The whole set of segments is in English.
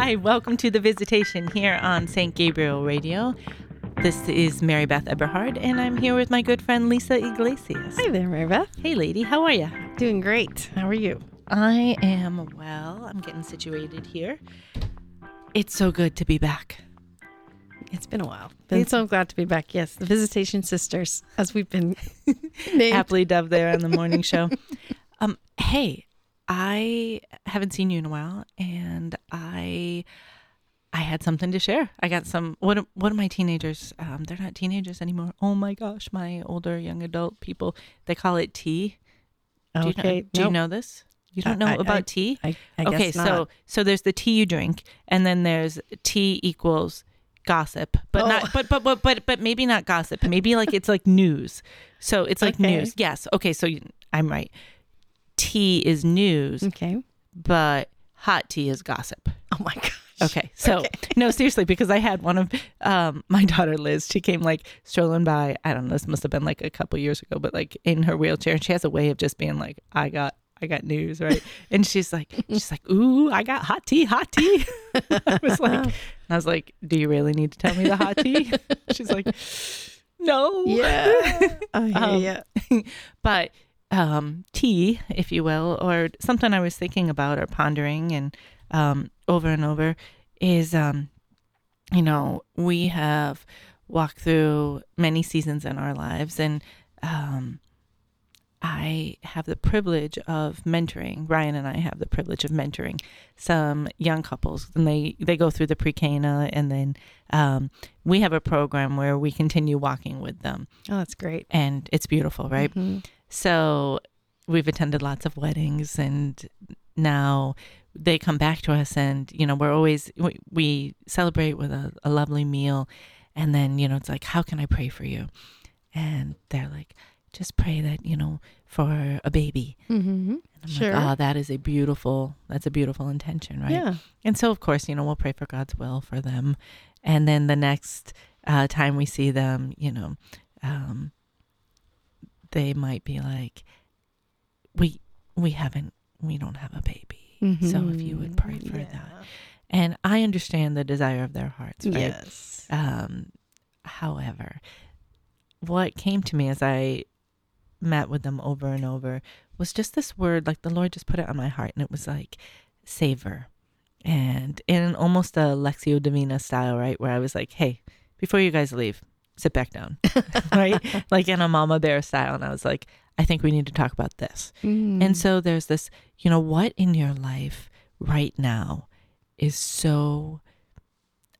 Hi, welcome to the visitation here on St. Gabriel Radio. This is Mary Beth Eberhard, and I'm here with my good friend Lisa Iglesias. Hi there, Mary Beth. Hey, lady, how are you? Doing great. How are you? I am well. I'm getting situated here. It's so good to be back. It's been a while. Been It's- so glad to be back. Yes, the Visitation Sisters, as we've been named. Happily Dove there on the morning show. Um, hey, I haven't seen you in a while, and I I had something to share. I got some. What what are my teenagers? Um, they're not teenagers anymore. Oh my gosh, my older young adult people. They call it tea. Do you know, Okay. do you know this? You don't know I- about I- tea? I, okay, guess not. so so there's the tea you drink, and then there's tea equals gossip, but Oh. not but but but but but maybe not gossip. Maybe like it's like news. So it's like Okay. news. Yes. Okay. So you- I'm right. Tea is news, Okay. but hot tea is gossip. Oh my gosh. Okay. So no, seriously, because I had one of um my daughter Liz. She came like strolling by. I don't know. This must have been like a couple years ago, but like in her wheelchair, and she has a way of just being like, "I got." I got news, right? And she's like, she's like, ooh, I got hot tea, hot tea. I was like, I was like, do you really need to tell me the hot tea? She's like, no. Yeah. I hear Um, ya. but um, tea, if you will, or something I was thinking about or pondering and um, over and over is, um, you know, we have walked through many seasons in our lives, and um, I have the privilege of mentoring. Ryan and I have the privilege of mentoring some young couples, and they they go through the pre-cana, and then um, we have a program where we continue walking with them, Oh, that's great. and it's beautiful, right? Mhm. So we've attended lots of weddings and now they come back to us and you know we're always we, we celebrate with a, a lovely meal and then you know it's like how can i pray for you and they're like just pray that you know for a baby Mhm. and i'm Sure. like oh that is a beautiful that's a beautiful intention right Yeah. and so, of course, you know, we'll pray for God's will for them. And then the next uh, time we see them, you know, um, they might be like, "We we haven't we don't have a baby, so if you would pray for Mhm. that." And I understand the desire of their hearts, right? Yes. Um, however, what came to me as I met with them over and over was just this word, like the Lord just put it on my heart, and it was like savor. And in almost a Lectio Divina style, right? Where I was like, hey, before you guys leave, sit back down, right? Like in a mama bear style. And I was like, I think we need to talk about this. Mm. And so there's this, you know, what in your life right now is so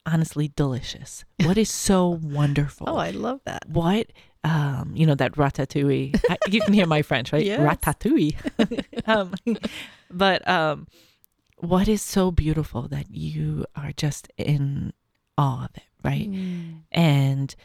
honestly delicious? What is so wonderful? oh, I love that. what um you know that ratatouille I, you can hear my french right Yes. ratatouille um but um what is so beautiful that you are just in awe of it right Mm. and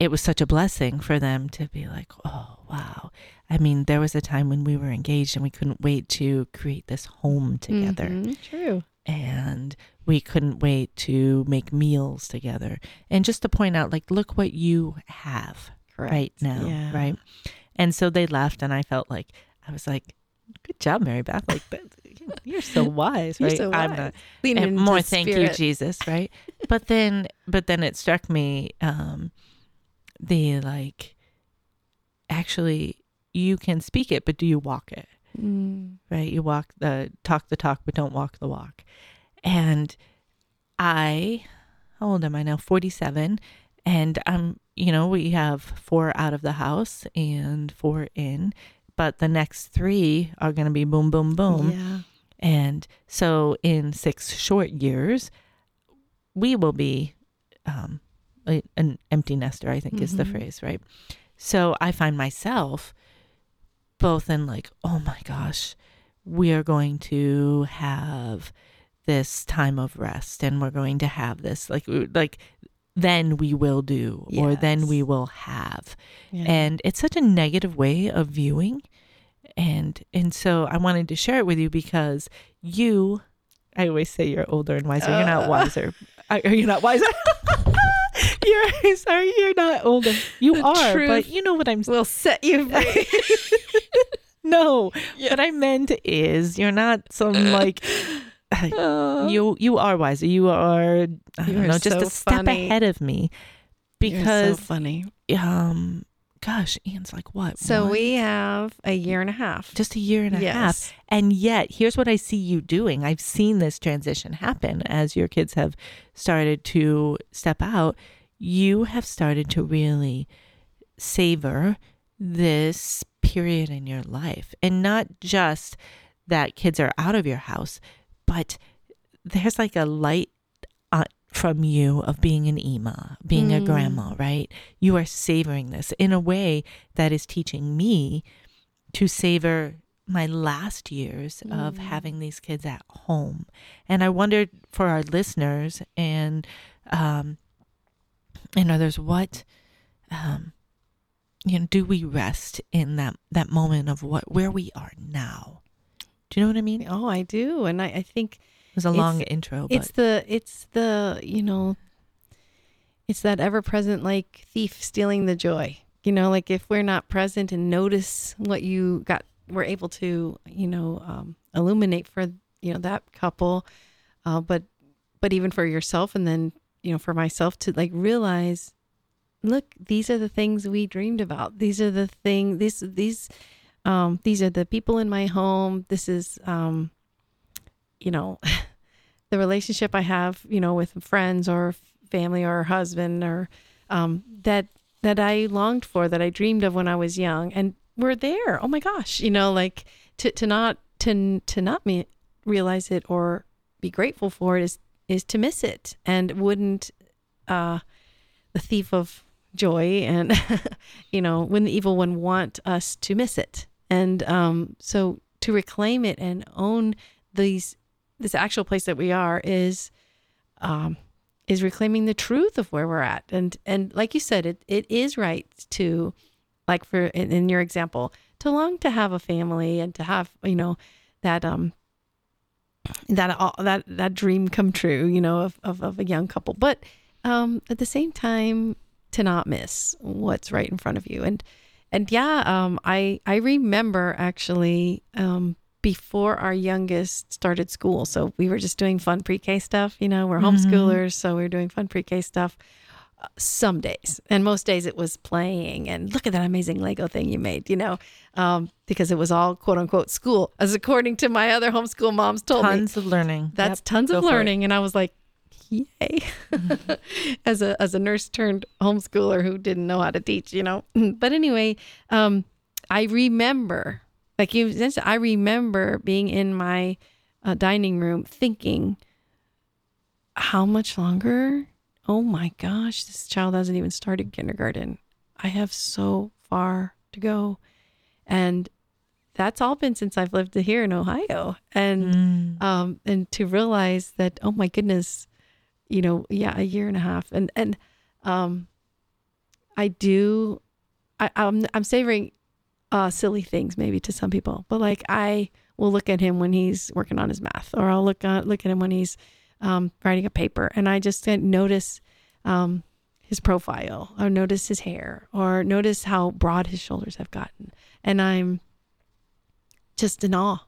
it was such a blessing for them to be like oh wow i mean there was a time when we were engaged and we couldn't wait to create this home together Mhm. True. and we couldn't wait to make meals together and just to point out like look what you have Correct. right now, Yeah. right? And so they left, and I felt like I was like, "Good job, Mary Beth! Like you're so wise, You're right? so I'm wise. not. And into more, thank you. Jesus, right? but then, but then it struck me, um, the like, actually, you can speak it, but do you walk it? Mm. right? You walk the talk the talk, but don't walk the walk. And I, how old am I now? 47. And I'm, you know, we have four out of the house and four in, but the next three are going to be boom, boom, boom. Yeah. And so in six short years, we will be um, an empty nester, I think is the Mhm. phrase, right? So I find myself both in like, oh my gosh, we are going to have this time of rest and we're going to have this like like then we will do or then we will have Yeah. and it's such a negative way of viewing and and so i wanted to share it with you because you i always say you're older and wiser you're not Uh. wiser are you not wiser you're sorry you're not older you The are but you know what i'm will set you free. no Yeah. what i meant is you're not some like Oh, you you are wiser. You are I You don't are know, just so a step funny. ahead of me you're so funny. um gosh, Ian's like what? So one? we have a year and a half. just a year and a half. And yet, here's what I see you doing. I've seen this transition happen as your kids have started to step out. You have started to really savor this period in your life. And not just that kids are out of your house, but there's like a light uh, from you of being an Ema, being a Mm. grandma, right? You are savoring this in a way that is teaching me to savor my last years of Mm. having these kids at home. And I wondered for our listeners and um and others what um you know do we rest in that that moment of what where we are now do you know what i mean Oh, I do, and I, I think it was a It's- long intro but it's the it's the you know, it's that ever present like thief stealing the joy. You know, like if we're not present and notice what you got, we're able to you know um, illuminate for you know that couple, uh, but but even for yourself, and then you know for myself to like realize look these are the things we dreamed about. These are the thing these these um these are the people in my home. This is um you know the relationship i have you know with friends or family or husband or um that that i longed for that i dreamed of when i was young and we're there. Oh my gosh you know like to to not to to not me realize it or be grateful for it is is to miss it. And wouldn't uh the thief of joy and you know when the evil one want us to miss it? And um so to reclaim it and own these this actual place that we are is um is reclaiming the truth of where we're at. And and like you said it it is right to like for in, in your example to long to have a family and to have you know that um that all that that dream come true you know of, of, of a young couple. But um at the same time to not miss what's right in front of you. And and yeah um i i remember actually um before our youngest started school. So we were just doing fun pre-k stuff you know we're Mhm. homeschoolers so we were doing fun pre-k stuff. uh, some days and most days it was playing and look at that amazing lego thing you made you know um, because it was all quote unquote school as according to my other homeschool moms told me. Tons of learning. That's Yep, tons of learning and i was like yay. As a as a nurse turned homeschooler who didn't know how to teach you know? But anyway um i remember like you i remember being in my uh, dining room thinking how much longer oh my gosh this child hasn't even started kindergarten. I have so far to go. And that's all been since i've lived here in ohio. And Mm. um, and to realize that oh my goodness, you know, yeah, a year and a half, and and um, I do, I, I'm I'm savoring uh, silly things maybe to some people, but like I will look at him when he's working on his math, or I'll look at look at him when he's um, writing a paper, and I just uh, notice um, his profile, or notice his hair, or notice how broad his shoulders have gotten, and I'm just in awe.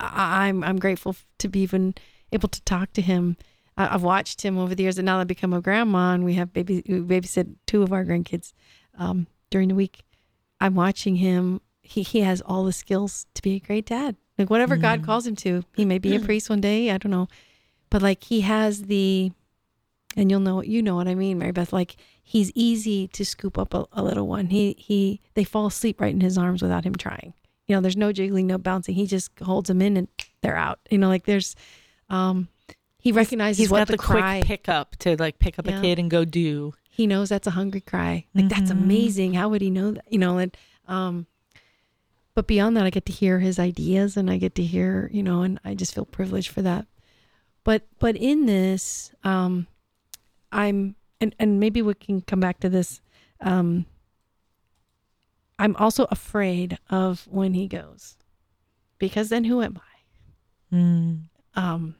I, I'm I'm grateful to be even able to talk to him. I, I've watched him over the years, and now that I've become a grandma, and we have baby we babysit two of our grandkids um, during the week. I'm watching him. He he has all the skills to be a great dad. Like whatever God Mm. calls him to, he may be a priest one day. I don't know, but like he has the, and you'll know you know what I mean, Mary Beth. Like he's easy to scoop up a, a little one. He he they fall asleep right in his arms without him trying. You know, there's no jiggling, no bouncing. He just holds them in and they're out. You know, like there's, um, he recognizes he's what got the, the, cry. quick pickup to like pick up Yeah. a kid and go do he knows that's a hungry cry. Like that's Mhm. amazing. How would he know that? You know, and um, but beyond that, I get to hear his ideas and I get to hear, you know, and I just feel privileged for that. But but in this, um, I'm and and maybe we can come back to this. Um, I'm also afraid of when he goes, because then who am I? Mm. um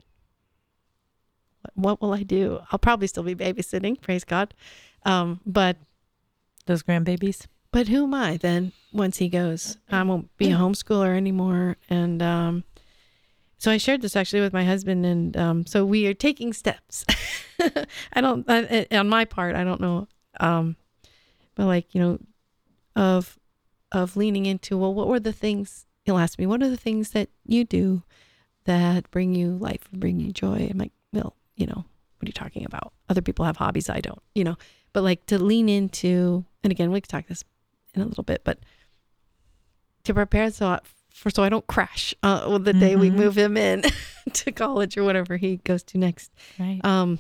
what will I do? I'll probably still be babysitting, praise God. Um, but those grandbabies but who am I then once he goes? I won't be a homeschooler anymore. And um so I shared this actually with my husband, and um, so we are taking steps. I don't, I, on my part, I don't know, um, but like you know, of of leaning into well, what were the things? He'll ask me, what are the things that you do that bring you life, and bring you joy? I'm like, well, you know, what are you talking about? Other people have hobbies, I don't, you know, but like to lean into, and again, we can talk this in a little bit, but to prepare so for so I don't crash uh, the day mm-hmm. we move him in to college or whatever he goes to next. Right. Um,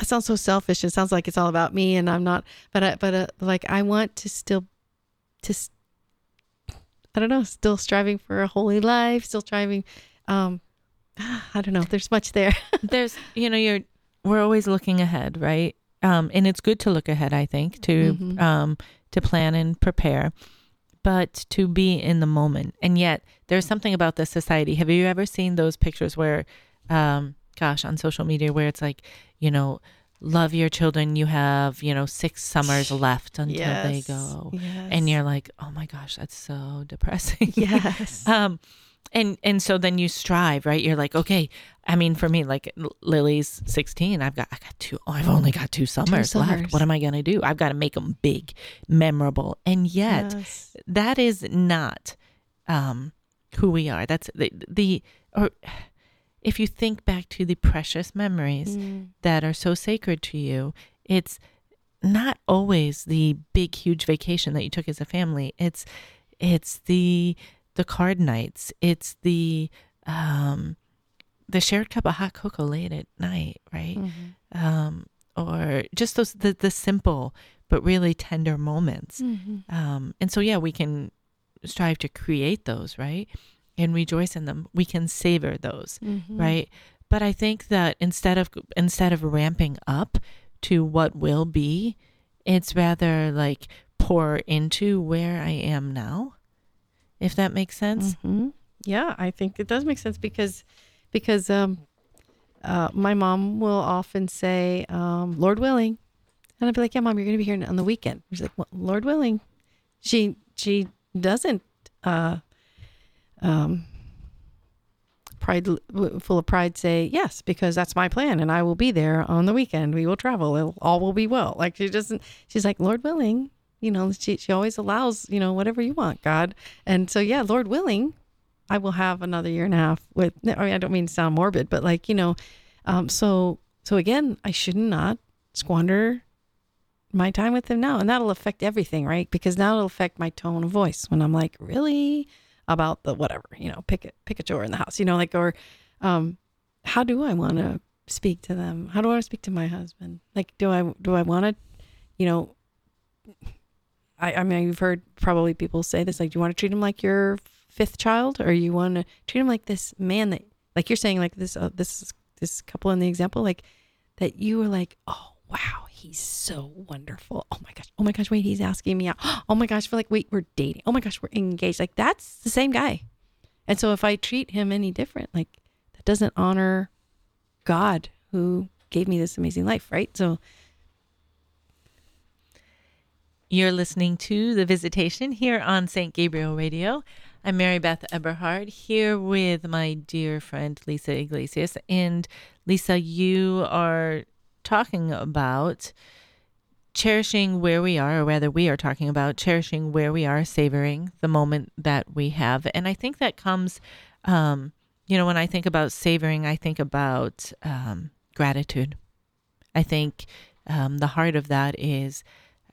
it sounds so selfish. It sounds like it's all about me, and I'm not. But I, but uh, like I want to still, to, I don't know, still striving for a holy life, still striving. Um, I don't know. There's much there. There's, you know, you're. We're always looking ahead, right? Um, and it's good to look ahead. I think to mm-hmm. um to plan and prepare but to be in the moment. And yet, there's something about the society. Have you ever seen those pictures where, um, gosh, on social media, where it's like, you know, love your children. You have, you know, six summers left until yes. they go. Yes. And you're like, oh my gosh, that's so depressing. Yes. um, and and so then you strive right? You're like okay i mean for me like lily's 16 i've got i got two oh, i've only got two summers, two summers, left. what am i going to do? I've got to make them big memorable. And yet yes. that is not um who we are. That's the the or if you think back to the precious memories mm. that are so sacred to you it's not always the big huge vacation that you took as a family. It's it's the the card nights. It's the um, the shared cup of hot cocoa late at night, right? Mm-hmm. Um, or just those the the simple but really tender moments. Mm-hmm. Um, and so yeah, we can strive to create those, right? And rejoice in them. We can savor those, mm-hmm. right? But I think that instead of instead of ramping up to what will be, it's rather like pour into where I am now if that makes sense. Mm-hmm. Yeah, I think it does make sense because because um, uh, my mom will often say, um, "Lord willing," and I'd be like, "Yeah, mom, you're going to be here on the weekend." She's like, well, "Lord willing." She she doesn't uh, um, pride full of pride say yes because that's my plan and I will be there on the weekend. We will travel. It'll, all will be well. Like she doesn't. She's like, "Lord willing." You know, she, she always allows, you know, whatever you want, God. And so, yeah, Lord willing, I will have another year and a half with, I mean, I don't mean to sound morbid, but like, you know, um, so, so again, I should not squander my time with him now. And that'll affect everything, right? Because now it'll affect my tone of voice when I'm like, really about the whatever, you know, pick it, pick a chore in the house, you know, like, or, um, how do I want to speak to them? How do I want to speak to my husband? Like, do I, do I want to, you know, I, I mean, you've heard probably people say this, like, do you want to treat him like your fifth child, or you want to treat him like this man that, like you're saying, like this, uh, this, this couple in the example, like that you were like, oh wow, he's so wonderful. Oh my gosh, oh my gosh, wait, he's asking me out. Oh my gosh, for like, wait, we're dating. Oh my gosh, we're engaged. Like that's the same guy. And so if I treat him any different, like that doesn't honor God who gave me this amazing life, right? So you're listening to The Visitation here on St. Gabriel Radio. I'm Mary Beth Eberhard here with my dear friend Lisa Iglesias. And Lisa, you are talking about cherishing where we are, or rather, we are talking about cherishing where we are, savoring the moment that we have. And I think that comes, um, you know, when I think about savoring, I think about um, gratitude. I think um, the heart of that is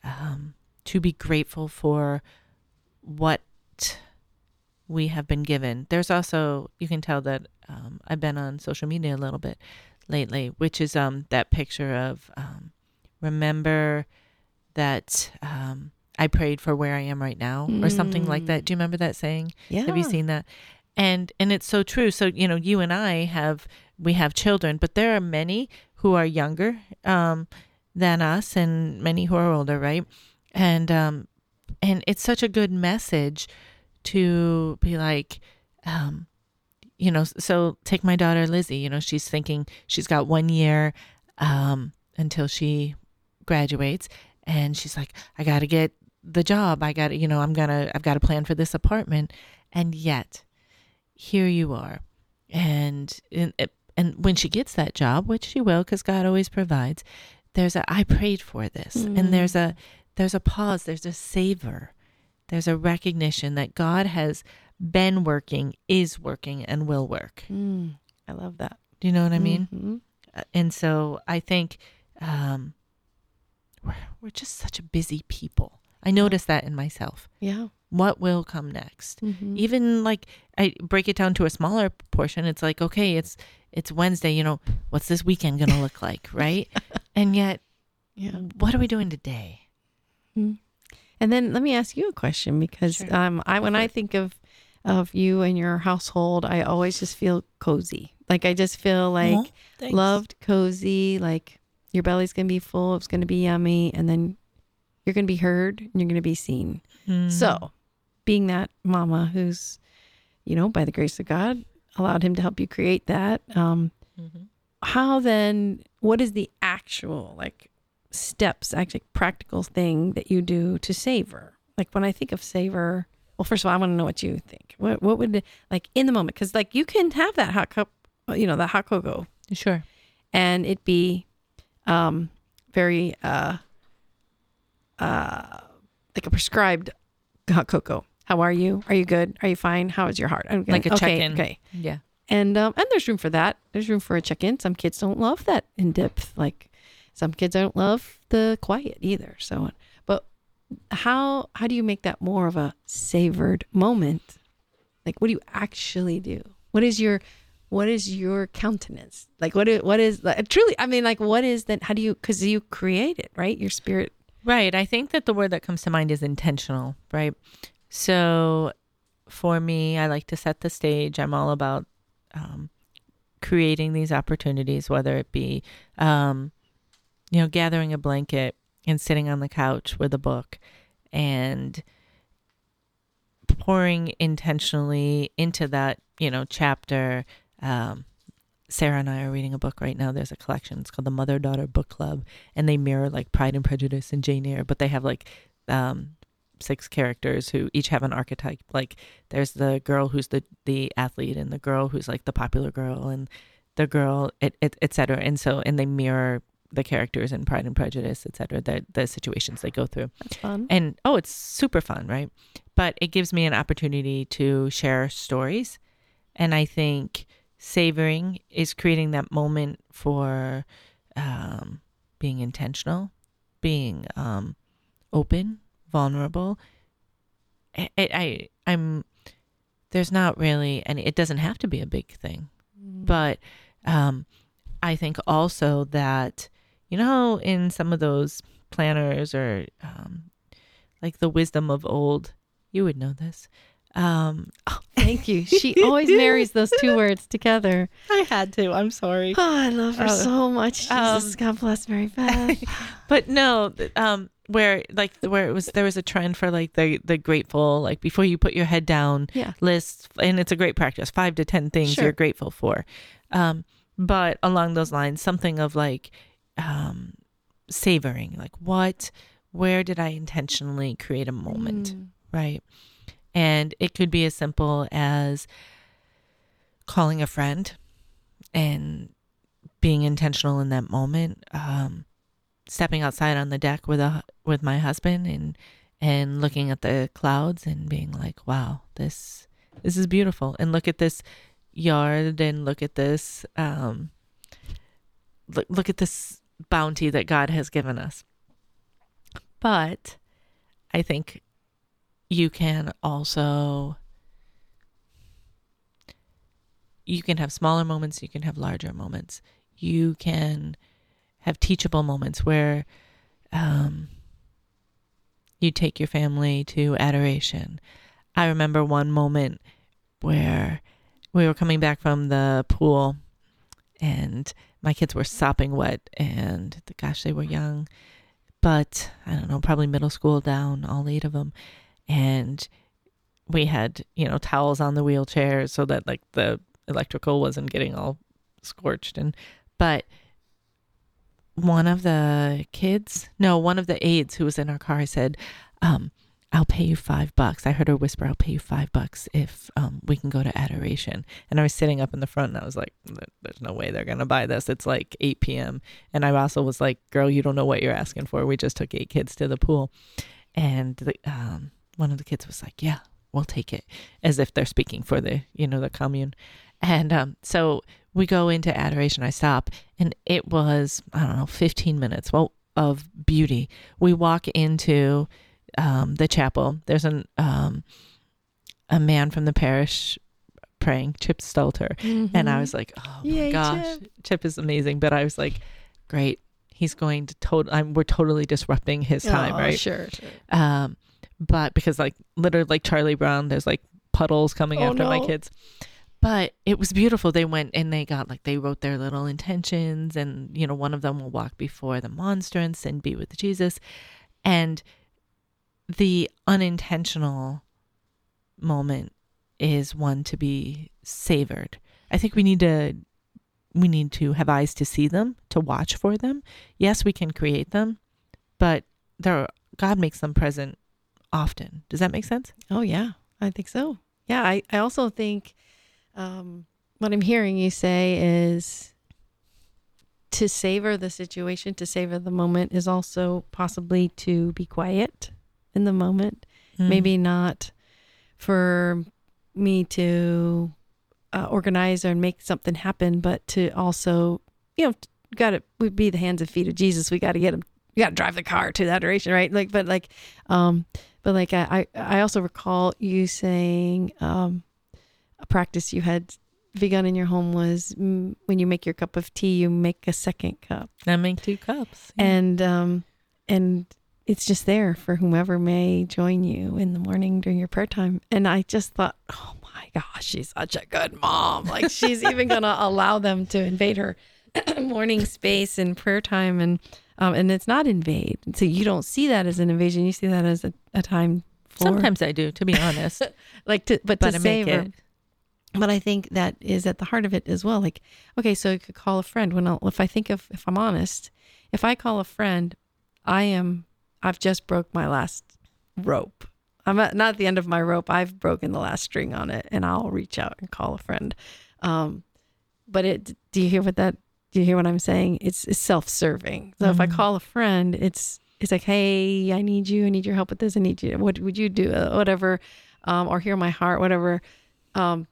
um, to be grateful for what we have been given. There's also you can tell that um, I've been on social media a little bit lately, which is um, that picture of um, remember that um, I prayed for where I am right now, or something like that. Do you remember that saying? Yeah. Have you seen that? And and it's so true. So you know, you and I have we have children, but there are many who are younger um, than us, and many who are older, right? And um and it's such a good message to be like um you know so take my daughter lizzie you know she's thinking she's got one year um until she graduates and she's like i gotta get the job i gotta you know i'm gonna i've got to plan for this apartment and yet here you are. And, and, and when she gets that job, which she will, because God always provides, there's a, I prayed for this. Mm. And there's a, there's a pause, there's a savor, there's a recognition that God has been working, is working, and will work. Mm. I love that. Do you know what I mean? Mhm. Uh, And so I think um, we're, we're just such a busy people. I notice that in myself. Yeah. What will come next? Mhm. Even like I break it down to a smaller portion. It's like okay, it's it's Wednesday. You know, what's this weekend gonna look like, right? and yet, Yeah. what are we doing today? And then let me ask you a question because Sure. um, I when I think of of you and your household, I always just feel cozy. Like I just feel like loved, cozy. Like your belly's gonna be full. It's gonna be yummy, and then you're gonna be heard and you're gonna be seen. Mm-hmm. So, being that mama who's, you know, by the grace of God, allowed him to help you create that. Um, Mhm. how then? What is the actual like steps, actually practical thing that you do to savor? Like when I think of savor, well, first of all, I want to know what you think. What what would like in the moment? Because like you can have that hot cup, you know, that hot cocoa, sure. and it be um very uh uh like a prescribed hot cocoa. How are you? Are you good? Are you fine? How is your heart? Okay, Like a okay, check-in. Okay. Yeah. And um and there's room for that. There's room for a check-in. Some kids don't love that in depth. Like some kids don't love the quiet either. So but how how do you make that more of a savored moment? Like what do you actually do? What is your what is your countenance? Like what is, what is like, truly I mean like what is that how do you cuz you create it, right? Your spirit Right. I think that the word that comes to mind is intentional, right? So for me, I like to set the stage. I'm all about um, creating these opportunities, whether it be, um, you know, gathering a blanket and sitting on the couch with a book and pouring intentionally into that, you know, chapter. Um, Sarah and I are reading a book right now. There's a collection. It's called the Mother Daughter Book Club, and they mirror like Pride and Prejudice and Jane Eyre, but they have like um, six characters who each have an archetype. Like there's the girl who's the the athlete, and the girl who's like the popular girl, and the girl, et, et, et cetera. And so, and they mirror the characters in Pride and Prejudice, et cetera, the the situations they go through. that's fun. And oh, it's super fun, right? But it gives me an opportunity to share stories. And I think savoring is creating that moment for um, being intentional, being um, open, vulnerable. I, I, I'm, there's not really, and it doesn't have to be a big thing, but um, I think also that, you know, in some of those planners or um, like the wisdom of old, you would know this. Um, Thank you. She always marries those two words together. I had to. I'm sorry. Oh, I love her Oh. so much. Jesus, Um, God bless Mary Beth. but no, um, where like where it was there was a trend for like the the grateful like before you put your head down Yeah. list, and it's a great practice. Five to ten things Sure. you're grateful for. Um, but along those lines, something of like um, savoring, like what, where did I intentionally create a moment? Mm. right? And it could be as simple as calling a friend and being intentional in that moment. Um, stepping outside on the deck with a with my husband and and looking at the clouds and being like, "Wow, this this is beautiful." And look at this yard and look at this um, look look at this bounty that God has given us. But I think you can also you can have smaller moments you can have larger moments you can have teachable moments where um, you take your family to adoration i remember one moment where we were coming back from the pool and my kids were sopping wet and gosh they were young. But i don't know probably middle school down all eight of them and we had you know towels on the wheelchairs so that like the electrical wasn't getting all scorched and but one of the kids no one of the aides who was in our car said um I'll pay you five bucks. I heard her whisper, I'll pay you five bucks if um, we can go to adoration. And I was sitting up in the front and I was like, there's no way they're going to buy this. It's like 8 p.m. And I also was like, girl, you don't know what you're asking for. We just took eight kids to the pool. And the, um, one of the kids was like, yeah, we'll take it as if they're speaking for the, you know, the commune. And um, so we go into adoration. I stop and it was, I don't know, 15 minutes. Well, of beauty. We walk into um, the chapel. There's an um, a man from the parish praying, Chip Stelter, mm-hmm. and I was like, oh my Yay, gosh, Chip. Chip. is amazing. But I was like, great, he's going to total. We're totally disrupting his time, oh, right? Sure, sure. Um, but because like literally like Charlie Brown, there's like puddles coming oh, after no. my kids. But it was beautiful. They went and they got like they wrote their little intentions, and you know one of them will walk before the monstrance and be with Jesus, and the unintentional moment is one to be savored. I think we need to we need to have eyes to see them, to watch for them. Yes, we can create them, but there God makes them present often. Does that make sense? Oh yeah, I think so. Yeah, I, I also think um, what I'm hearing you say is to savor the situation, to savor the moment is also possibly to be quiet in the moment. Mm. Maybe not for me to uh, organize or make something happen, but to also, you know, got to we be the hands and feet of Jesus. We got to get him. We got to drive the car to that adoration, right? Like, but like, um, but like I, I also recall you saying, um, a practice you had begun in your home was mm, when you make your cup of tea, you make a second cup. I make two cups, yeah. and um, and it's just there for whomever may join you in the morning during your prayer time. And I just thought, oh my gosh, she's such a good mom. Like she's even gonna allow them to invade her morning space and prayer time, and um, and it's not invade. So you don't see that as an invasion. You see that as a, a time. For... Sometimes I do, to be honest. like to, but, but to savor. It but I think that is at the heart of it as well. Like, okay, so you could call a friend. When I'll, if I think of, if I'm honest, if I call a friend, I am, I've just broke my last rope. I'm at, not at the end of my rope. I've broken the last string on it, and I'll reach out and call a friend. Um, but it, do you hear what that? Do you hear what I'm saying? It's, it's self-serving. So mm-hmm. if I mm-hmm. call a friend, it's it's like, hey, I need you. I need your help with this. I need you. What would you do? Uh, whatever, um, or hear my heart. Whatever. Um,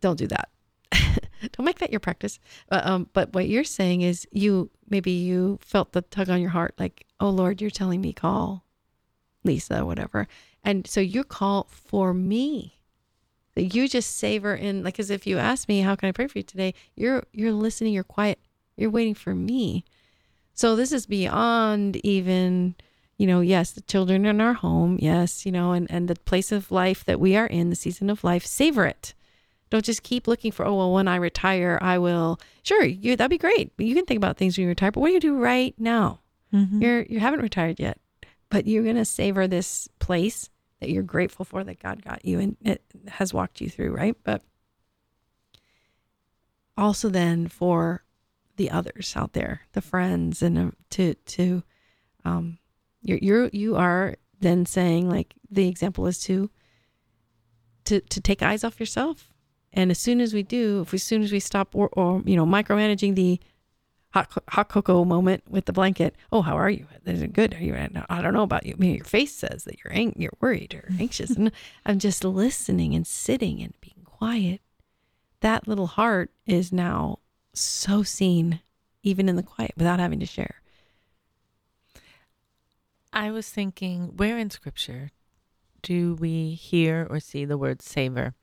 don't do that. don't make that your practice. But, um, but what you're saying is you maybe you felt the tug on your heart, like, oh Lord, you're telling me call Lisa, whatever. And so you call for me. You just savor in like as if you ask me, how can I pray for you today? You're you're listening, you're quiet, you're waiting for me. So this is beyond even, you know, yes, the children in our home, yes, you know, and, and the place of life that we are in, the season of life, savor it don't just keep looking for, oh, well, when I retire, I will. Sure, you, that'd be great. You can think about things when you retire, but what do you do right now? Mm-hmm. You're you haven't retired yet, but you're gonna savor this place that you're grateful for that God got you and it has walked you through, right? But also then for the others out there, the friends, and uh, to to um, you're you're you are then saying like the example is to to to take eyes off yourself and as soon as we do, if as soon as we stop or, or you know micromanaging the hot hot cocoa moment with the blanket, oh how are you? Is it good? Are you? I don't know about you. Your face says that you're ang- you're worried or anxious, and I'm just listening and sitting and being quiet. That little heart is now so seen, even in the quiet, without having to share. I was thinking, where in Scripture do we hear or see the word savor?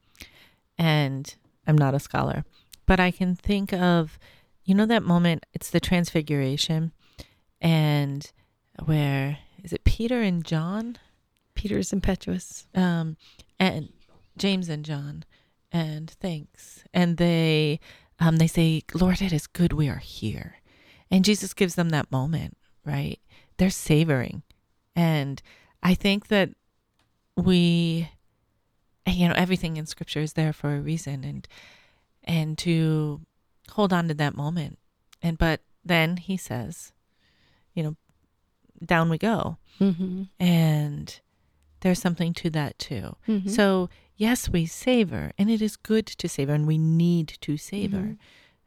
And I'm not a scholar, but I can think of, you know, that moment, it's the transfiguration, and where is it Peter and John? Peter's impetuous. Um, and James and John, and thanks. And they, um, they say, Lord, it is good we are here. And Jesus gives them that moment, right? They're savoring. And I think that we you know everything in scripture is there for a reason and and to hold on to that moment and but then he says you know down we go mm-hmm. and there's something to that too. Mhm. So, yes, we savor, and it is good to savor, and we need to savor.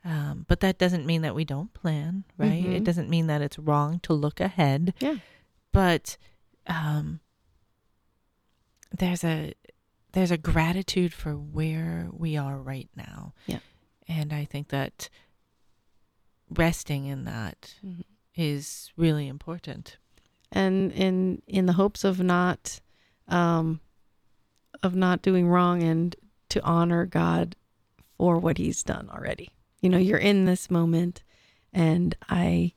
Um, but that doesn't mean that we don't plan, right? It Mhm. doesn't mean that it's wrong to look ahead. Yeah. But um, there's a there's a gratitude for where we are right now. Yeah. And I think that resting in that Mhm. is really important. and in in the hopes of not um of not doing wrong and to honor God for what he's done already. You know, you're in this moment and I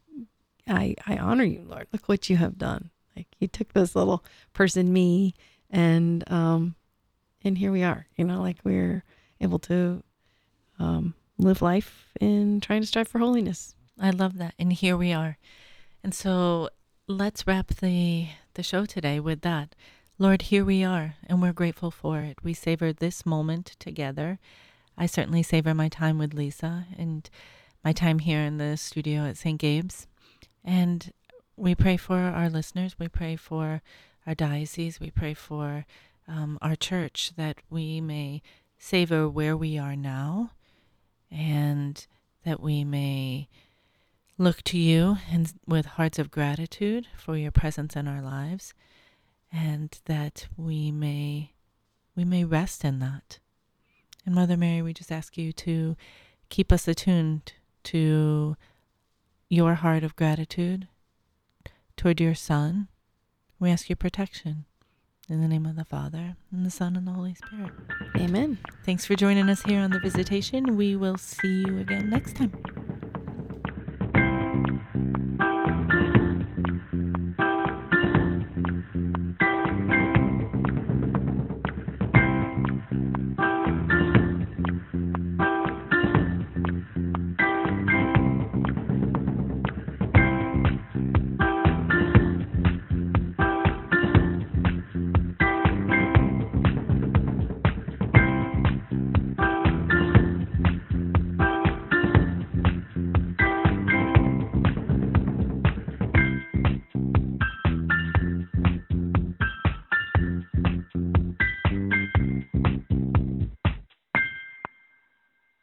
I I honor you, Lord. Look what you have done. Like you took this little person me and um and here we are. You know, like we're able to um live life in trying to strive for holiness. I love that. And here we are. And so let's wrap the the show today with that. Lord, here we are, and we're grateful for it. We savor this moment together. I certainly savor my time with Lisa and my time here in the studio at St. Gabe's. And we pray for our listeners. We pray for our diocese. We pray for um, our church that we may savor where we are now and that we may look to you and with hearts of gratitude for your presence in our lives and that we may we may rest in that. And mother mary we just ask you to keep us attuned to your heart of gratitude toward your son. We ask your protection in the name of the father and the son and the holy spirit. Amen. thanks for joining us here on the visitation. We will see you again next time